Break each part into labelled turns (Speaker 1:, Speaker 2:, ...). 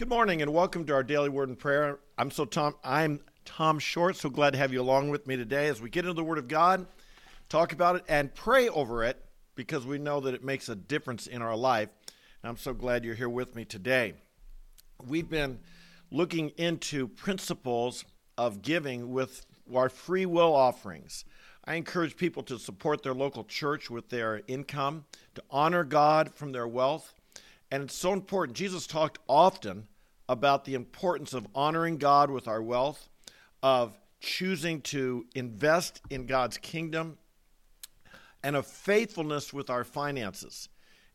Speaker 1: Good morning and welcome to our daily word and prayer. I'm so Tom I'm Tom Short, so glad to have you along with me today as we get into the word of God, talk about it and pray over it because we know that it makes a difference in our life. And I'm so glad you're here with me today. We've been looking into principles of giving with our free will offerings. I encourage people to support their local church with their income, to honor God from their wealth. And it's so important. Jesus talked often about the importance of honoring God with our wealth, of choosing to invest in God's kingdom, and of faithfulness with our finances.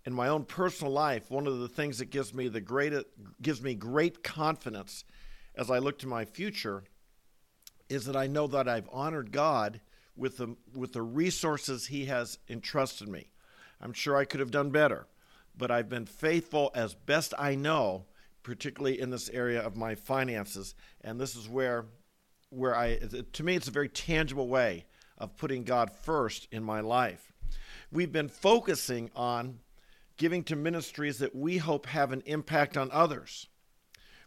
Speaker 1: In my own personal life, one of the things that gives me the great gives me great confidence as I look to my future is that I know that I've honored God with the with the resources he has entrusted me. I'm sure I could have done better, but I've been faithful as best I know particularly in this area of my finances. And this is where, where I, to me, it's a very tangible way of putting God first in my life. We've been focusing on giving to ministries that we hope have an impact on others.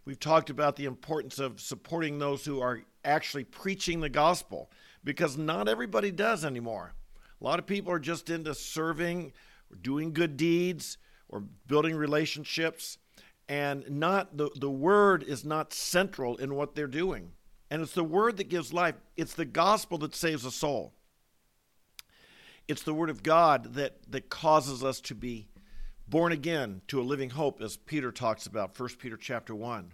Speaker 1: We've talked about the importance of supporting those who are actually preaching the gospel because not everybody does anymore. A lot of people are just into serving, doing good deeds, or building relationships and not the, the word is not central in what they're doing. And it's the word that gives life. It's the gospel that saves a soul. It's the word of God that, that causes us to be born again to a living hope, as Peter talks about, 1 Peter chapter 1.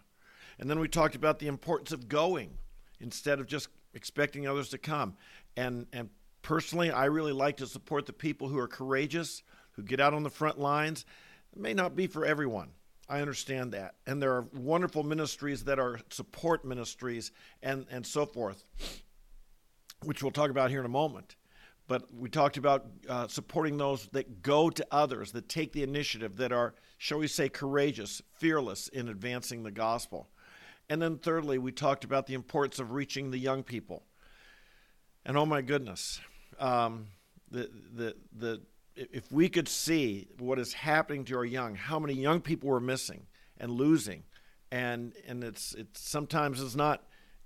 Speaker 1: And then we talked about the importance of going instead of just expecting others to come. And, and personally, I really like to support the people who are courageous, who get out on the front lines. May not be for everyone. I understand that. And there are wonderful ministries that are support ministries and, and so forth, which we'll talk about here in a moment. But we talked about uh, supporting those that go to others, that take the initiative, that are, shall we say, courageous, fearless in advancing the gospel. And then, thirdly, we talked about the importance of reaching the young people. And oh my goodness, um, the, the, the if we could see what is happening to our young, how many young people we're missing and losing, and and it's it's sometimes it's not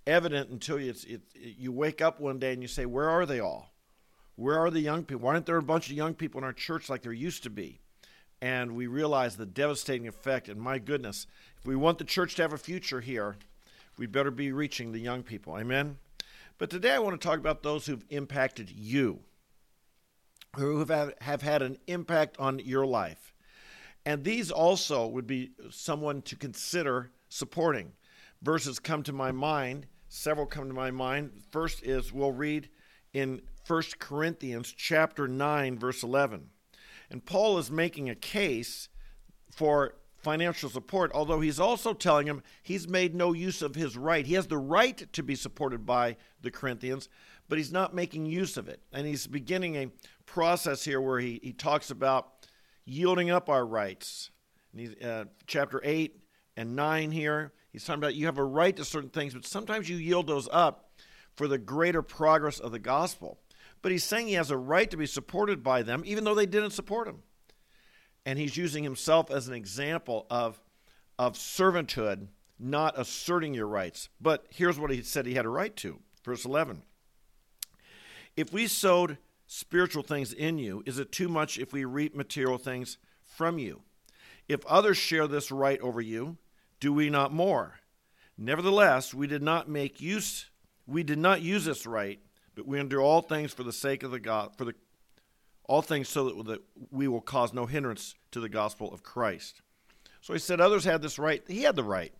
Speaker 1: evident until you it, you wake up one day and you say, where are they all? Where are the young people? Why aren't there a bunch of young people in our church like there used to be? And we realize the devastating effect. And my goodness, if we want the church to have a future here, we better be reaching the young people. Amen. But today I want to talk about those who've impacted you who have, have had an impact on your life. And these also would be someone to consider supporting. Verses come to my mind, several come to my mind. First is we'll read in 1 Corinthians chapter 9 verse 11. And Paul is making a case for financial support, although he's also telling him he's made no use of his right. He has the right to be supported by the Corinthians, but he's not making use of it. And he's beginning a process here where he, he talks about yielding up our rights. Uh, chapter 8 and 9 here, he's talking about you have a right to certain things, but sometimes you yield those up for the greater progress of the gospel. But he's saying he has a right to be supported by them, even though they didn't support him. And he's using himself as an example of, of servanthood, not asserting your rights. But here's what he said he had a right to. Verse 11. If we sowed spiritual things in you, is it too much if we reap material things from you? If others share this right over you, do we not more? Nevertheless, we did not make use we did not use this right, but we endure all things for the sake of the God for the all things so that, that we will cause no hindrance to the gospel of Christ. So he said others had this right. He had the right.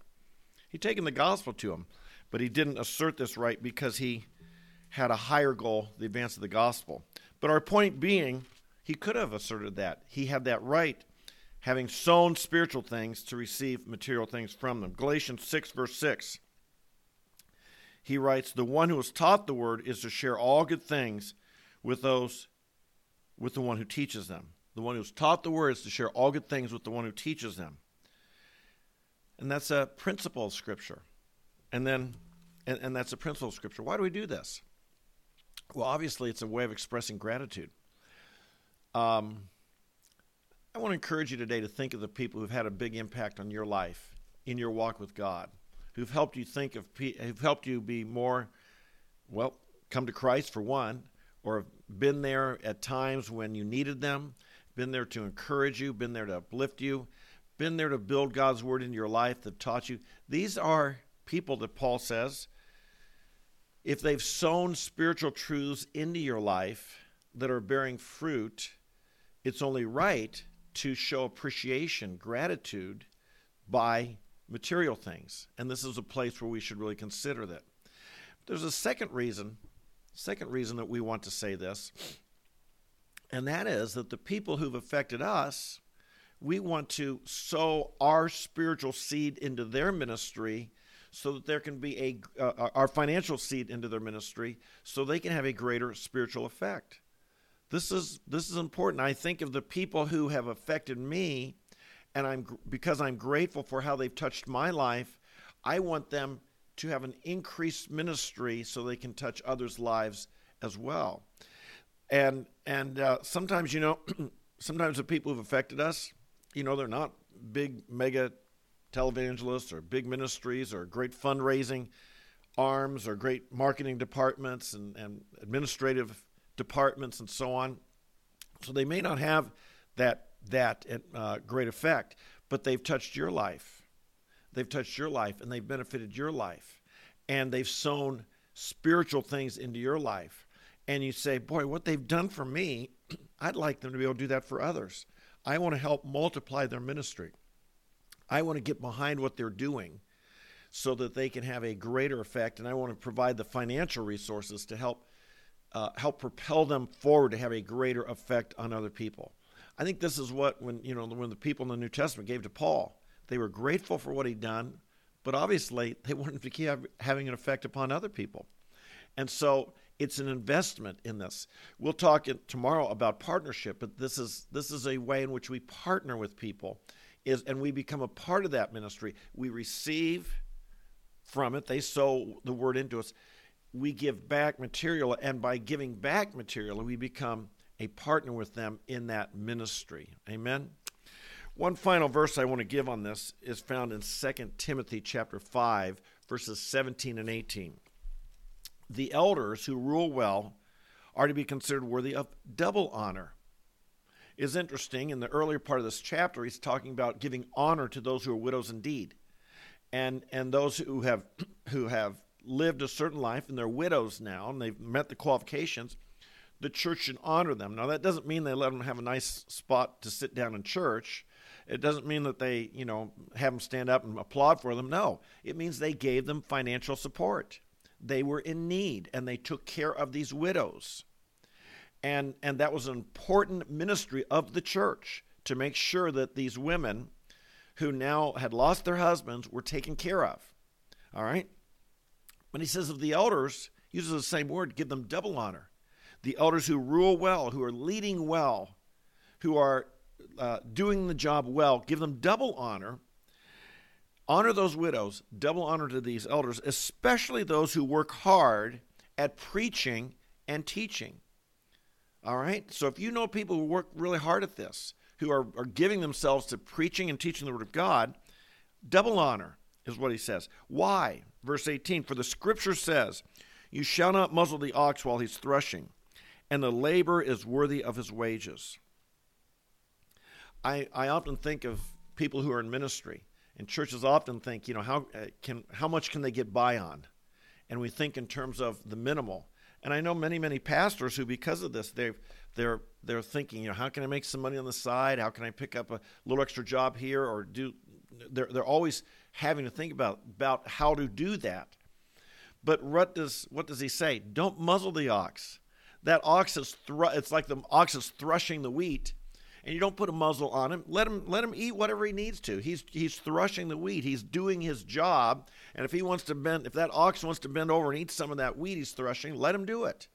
Speaker 1: He'd taken the gospel to him, but he didn't assert this right because he had a higher goal, the advance of the gospel. But our point being, he could have asserted that. He had that right, having sown spiritual things to receive material things from them. Galatians 6, verse 6. He writes, The one who was taught the word is to share all good things with those with the one who teaches them. The one who's taught the word is to share all good things with the one who teaches them. And that's a principle of Scripture. And then and, and that's a principle of Scripture. Why do we do this? Well, obviously, it's a way of expressing gratitude. Um, I want to encourage you today to think of the people who've had a big impact on your life in your walk with God, who've helped you think of, who've helped you be more, well, come to Christ for one, or been there at times when you needed them, been there to encourage you, been there to uplift you, been there to build God's word into your life that taught you. These are people that Paul says, if they've sown spiritual truths into your life that are bearing fruit, it's only right to show appreciation, gratitude by material things. And this is a place where we should really consider that. There's a second reason, second reason that we want to say this, and that is that the people who've affected us, we want to sow our spiritual seed into their ministry so that there can be a uh, our financial seed into their ministry so they can have a greater spiritual effect. This is this is important. I think of the people who have affected me and I'm because I'm grateful for how they've touched my life, I want them to have an increased ministry so they can touch others' lives as well. And and uh, sometimes you know, sometimes the people who've affected us, you know, they're not big mega televangelists or big ministries or great fundraising arms or great marketing departments and, and administrative departments and so on. So they may not have that that uh, great effect, but they've touched your life. They've touched your life and they've benefited your life. And they've sown spiritual things into your life. And you say, boy, what they've done for me, I'd like them to be able to do that for others. I want to help multiply their ministry. I want to get behind what they're doing so that they can have a greater effect. And I want to provide the financial resources to help uh, help propel them forward to have a greater effect on other people. I think this is what when you know when the people in the New Testament gave to Paul, they were grateful for what he'd done, but obviously they wanted to keep having an effect upon other people, and so it's an investment in this. We'll talk tomorrow about partnership, but this is this is a way in which we partner with people, is and we become a part of that ministry. We receive from it; they sow the word into us. We give back material, and by giving back material, we become a partner with them in that ministry. Amen. One final verse I want to give on this is found in 2 Timothy chapter 5 verses 17 and 18. The elders who rule well are to be considered worthy of double honor. Is interesting in the earlier part of this chapter he's talking about giving honor to those who are widows indeed. And and those who have who have lived a certain life and they're widows now and they've met the qualifications the church should honor them. Now, that doesn't mean they let them have a nice spot to sit down in church. It doesn't mean that they, you know, have them stand up and applaud for them. No, it means they gave them financial support. They were in need and they took care of these widows. And, and that was an important ministry of the church to make sure that these women who now had lost their husbands were taken care of. All right? When he says of the elders, uses the same word, give them double honor the elders who rule well, who are leading well, who are uh, doing the job well, give them double honor. Honor those widows, double honor to these elders, especially those who work hard at preaching and teaching. All right? So if you know people who work really hard at this, who are, are giving themselves to preaching and teaching the Word of God, double honor is what he says. Why? Verse 18 For the scripture says, You shall not muzzle the ox while he's threshing, and the labor is worthy of his wages. I, I often think of people who are in ministry, and churches often think, you know, how, uh, can, how much can they get by on? And we think in terms of the minimal. And I know many, many pastors who, because of this, they've, they're, they're thinking, you know, how can I make some money on the side? How can I pick up a little extra job here or do? They're, they're always having to think about, about how to do that. But what does, what does he say? Don't muzzle the ox that ox is thr- it's like the ox is threshing the wheat and you don't put a muzzle on him let him let him eat whatever he needs to. He's he's threshing the wheat. He's doing his job. And if he wants to bend if that ox wants to bend over and eat some of that wheat he's threshing let him do it.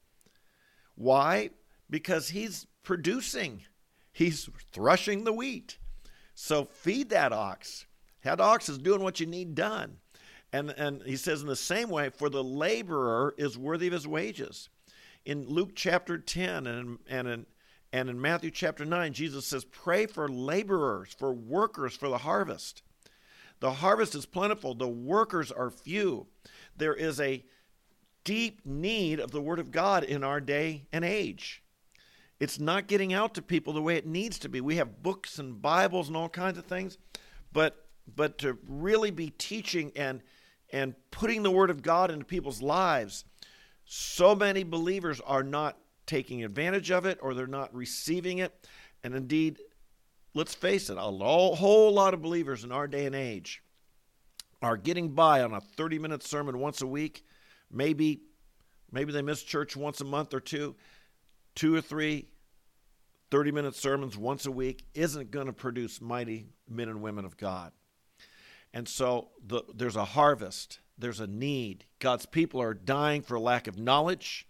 Speaker 1: Why? Because he's producing. He's threshing the wheat. So feed that ox. That ox is doing what you need done. And and he says in the same way for the laborer is worthy of his wages. In Luke chapter 10 and, and, in, and in Matthew chapter 9, Jesus says, Pray for laborers, for workers for the harvest. The harvest is plentiful, the workers are few. There is a deep need of the Word of God in our day and age. It's not getting out to people the way it needs to be. We have books and Bibles and all kinds of things, but but to really be teaching and and putting the word of God into people's lives, so many believers are not taking advantage of it or they're not receiving it. And indeed, let's face it, a whole lot of believers in our day and age are getting by on a 30 minute sermon once a week. Maybe, maybe they miss church once a month or two. Two or three 30 minute sermons once a week isn't going to produce mighty men and women of God. And so the, there's a harvest, there's a need. God's people are dying for lack of knowledge,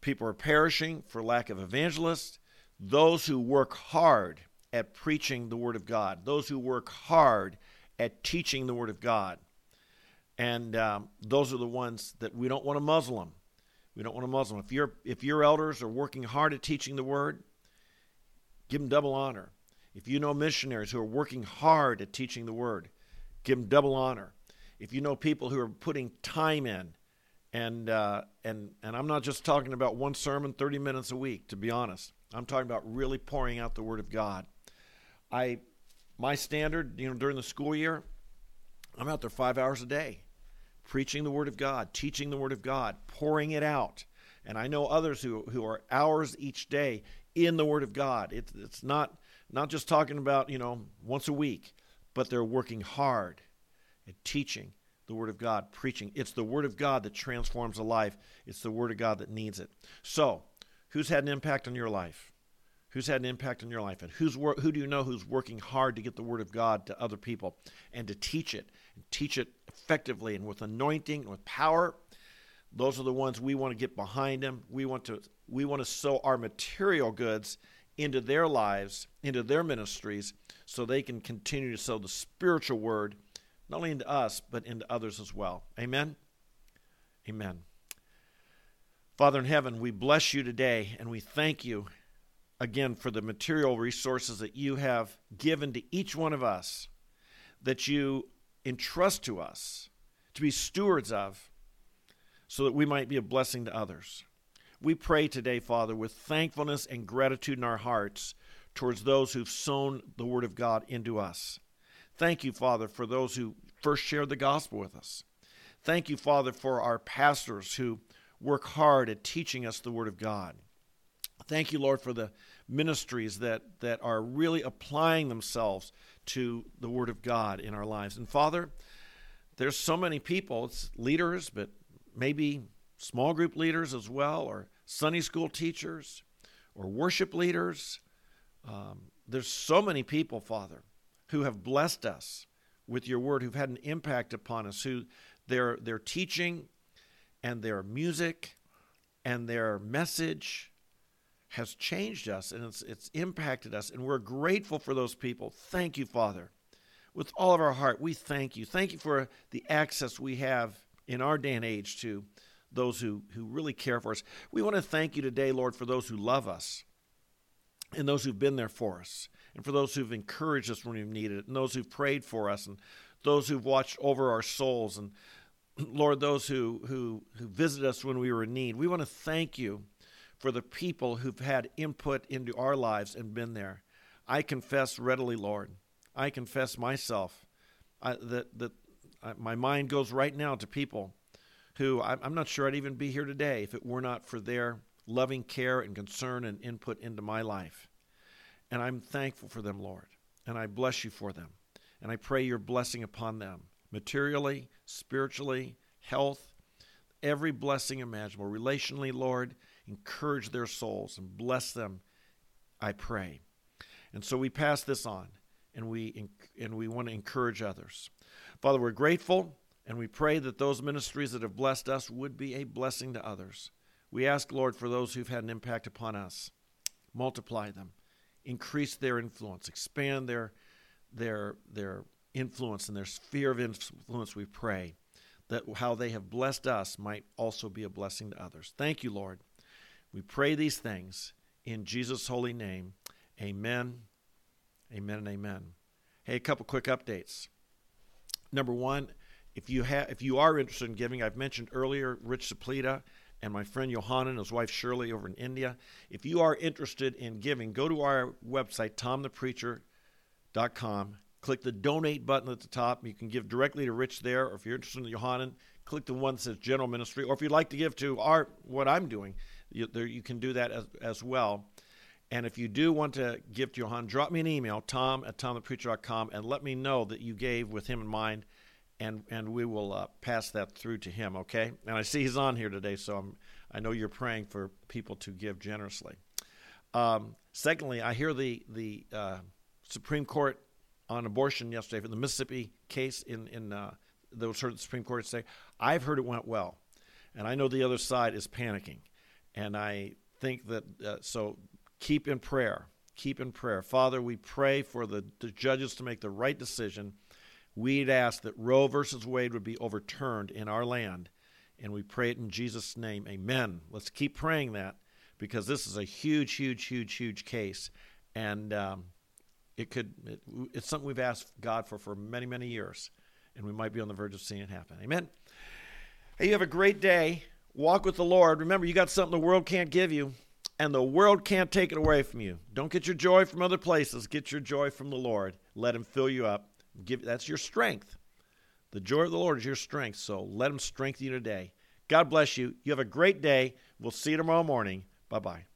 Speaker 1: people are perishing for lack of evangelists. Those who work hard at preaching the Word of God, those who work hard at teaching the Word of God. And um, those are the ones that we don't want to muzzle them. We don't want to muzzle them. If, your if your elders are working hard at teaching the Word, give them double honor. If you know missionaries who are working hard at teaching the Word, give them double honor. If you know people who are putting time in, and uh, and and I'm not just talking about one sermon, 30 minutes a week. To be honest, I'm talking about really pouring out the Word of God. I, my standard, you know, during the school year, I'm out there five hours a day, preaching the Word of God, teaching the Word of God, pouring it out. And I know others who who are hours each day in the Word of God. It's it's not not just talking about you know once a week but they're working hard at teaching the Word of God, preaching. It's the Word of God that transforms a life, it's the Word of God that needs it. So, who's had an impact on your life? Who's had an impact on your life? And who's who do you know who's working hard to get the Word of God to other people and to teach it and teach it effectively and with anointing and with power? Those are the ones we want to get behind them. We want to we want to sow our material goods into their lives, into their ministries, so they can continue to sow the spiritual word, not only into us, but into others as well. Amen? Amen. Father in heaven, we bless you today and we thank you again for the material resources that you have given to each one of us, that you entrust to us to be stewards of, so that we might be a blessing to others. We pray today, Father, with thankfulness and gratitude in our hearts towards those who've sown the Word of God into us. Thank you, Father, for those who first shared the gospel with us. Thank you, Father, for our pastors who work hard at teaching us the Word of God. Thank you, Lord, for the ministries that, that are really applying themselves to the Word of God in our lives. And Father, there's so many people, it's leaders, but maybe small group leaders as well, or Sunday school teachers, or worship leaders. Um, there's so many people, Father, who have blessed us with your word, who've had an impact upon us, who their their teaching and their music and their message has changed us and it's it's impacted us and we're grateful for those people. Thank you, Father. With all of our heart, we thank you. Thank you for the access we have in our day and age to those who, who really care for us. We want to thank you today, Lord, for those who love us and those who've been there for us, and for those who've encouraged us when we've needed it, and those who've prayed for us, and those who've watched over our souls, and Lord, those who, who, who visited us when we were in need. We want to thank you for the people who've had input into our lives and been there. I confess readily, Lord. I confess myself I, that, that I, my mind goes right now to people who I'm not sure I'd even be here today if it were not for their loving care and concern and input into my life. And I'm thankful for them, Lord. And I bless you for them. And I pray your blessing upon them materially, spiritually, health, every blessing imaginable. Relationally, Lord, encourage their souls and bless them, I pray. And so we pass this on and we, and we want to encourage others. Father, we're grateful and we pray that those ministries that have blessed us would be a blessing to others. We ask, Lord, for those who've had an impact upon us, multiply them, increase their influence, expand their, their, their influence and their sphere of influence, we pray that how they have blessed us might also be a blessing to others. Thank you, Lord. We pray these things in Jesus' holy name. Amen. Amen and amen. Hey, a couple quick updates. number one, if you have if you are interested in giving, I've mentioned earlier Rich Saplita and my friend Johanna and his wife Shirley over in India. If you are interested in giving, go to our website, tomthepreacher.com. Click the donate button at the top. You can give directly to Rich there, or if you're interested in Johanna, click the one that says general ministry. Or if you'd like to give to our what I'm doing, you, there, you can do that as, as well. And if you do want to give to Johan, drop me an email, tom at tomthepreacher.com, and let me know that you gave with him in mind, and, and we will uh, pass that through to him, okay? And I see he's on here today, so I'm, I know you're praying for people to give generously. Um, secondly, I hear the, the uh, Supreme Court on abortion yesterday for the Mississippi case in, in uh, those heard the Supreme Court say, I've heard it went well. And I know the other side is panicking. And I think that, uh, so keep in prayer. Keep in prayer. Father, we pray for the, the judges to make the right decision. We'd ask that Roe versus Wade would be overturned in our land. And we pray it in Jesus' name. Amen. Let's keep praying that because this is a huge, huge, huge, huge case. And um, it could, it, it's something we've asked God for for many, many years. And we might be on the verge of seeing it happen. Amen. Hey, you have a great day. Walk with the Lord. Remember, you got something the world can't give you and the world can't take it away from you. Don't get your joy from other places. Get your joy from the Lord. Let Him fill you up. Give that's your strength. The joy of the Lord is your strength. So let Him strengthen you today. God bless you. You have a great day. We'll see you tomorrow morning. Bye bye.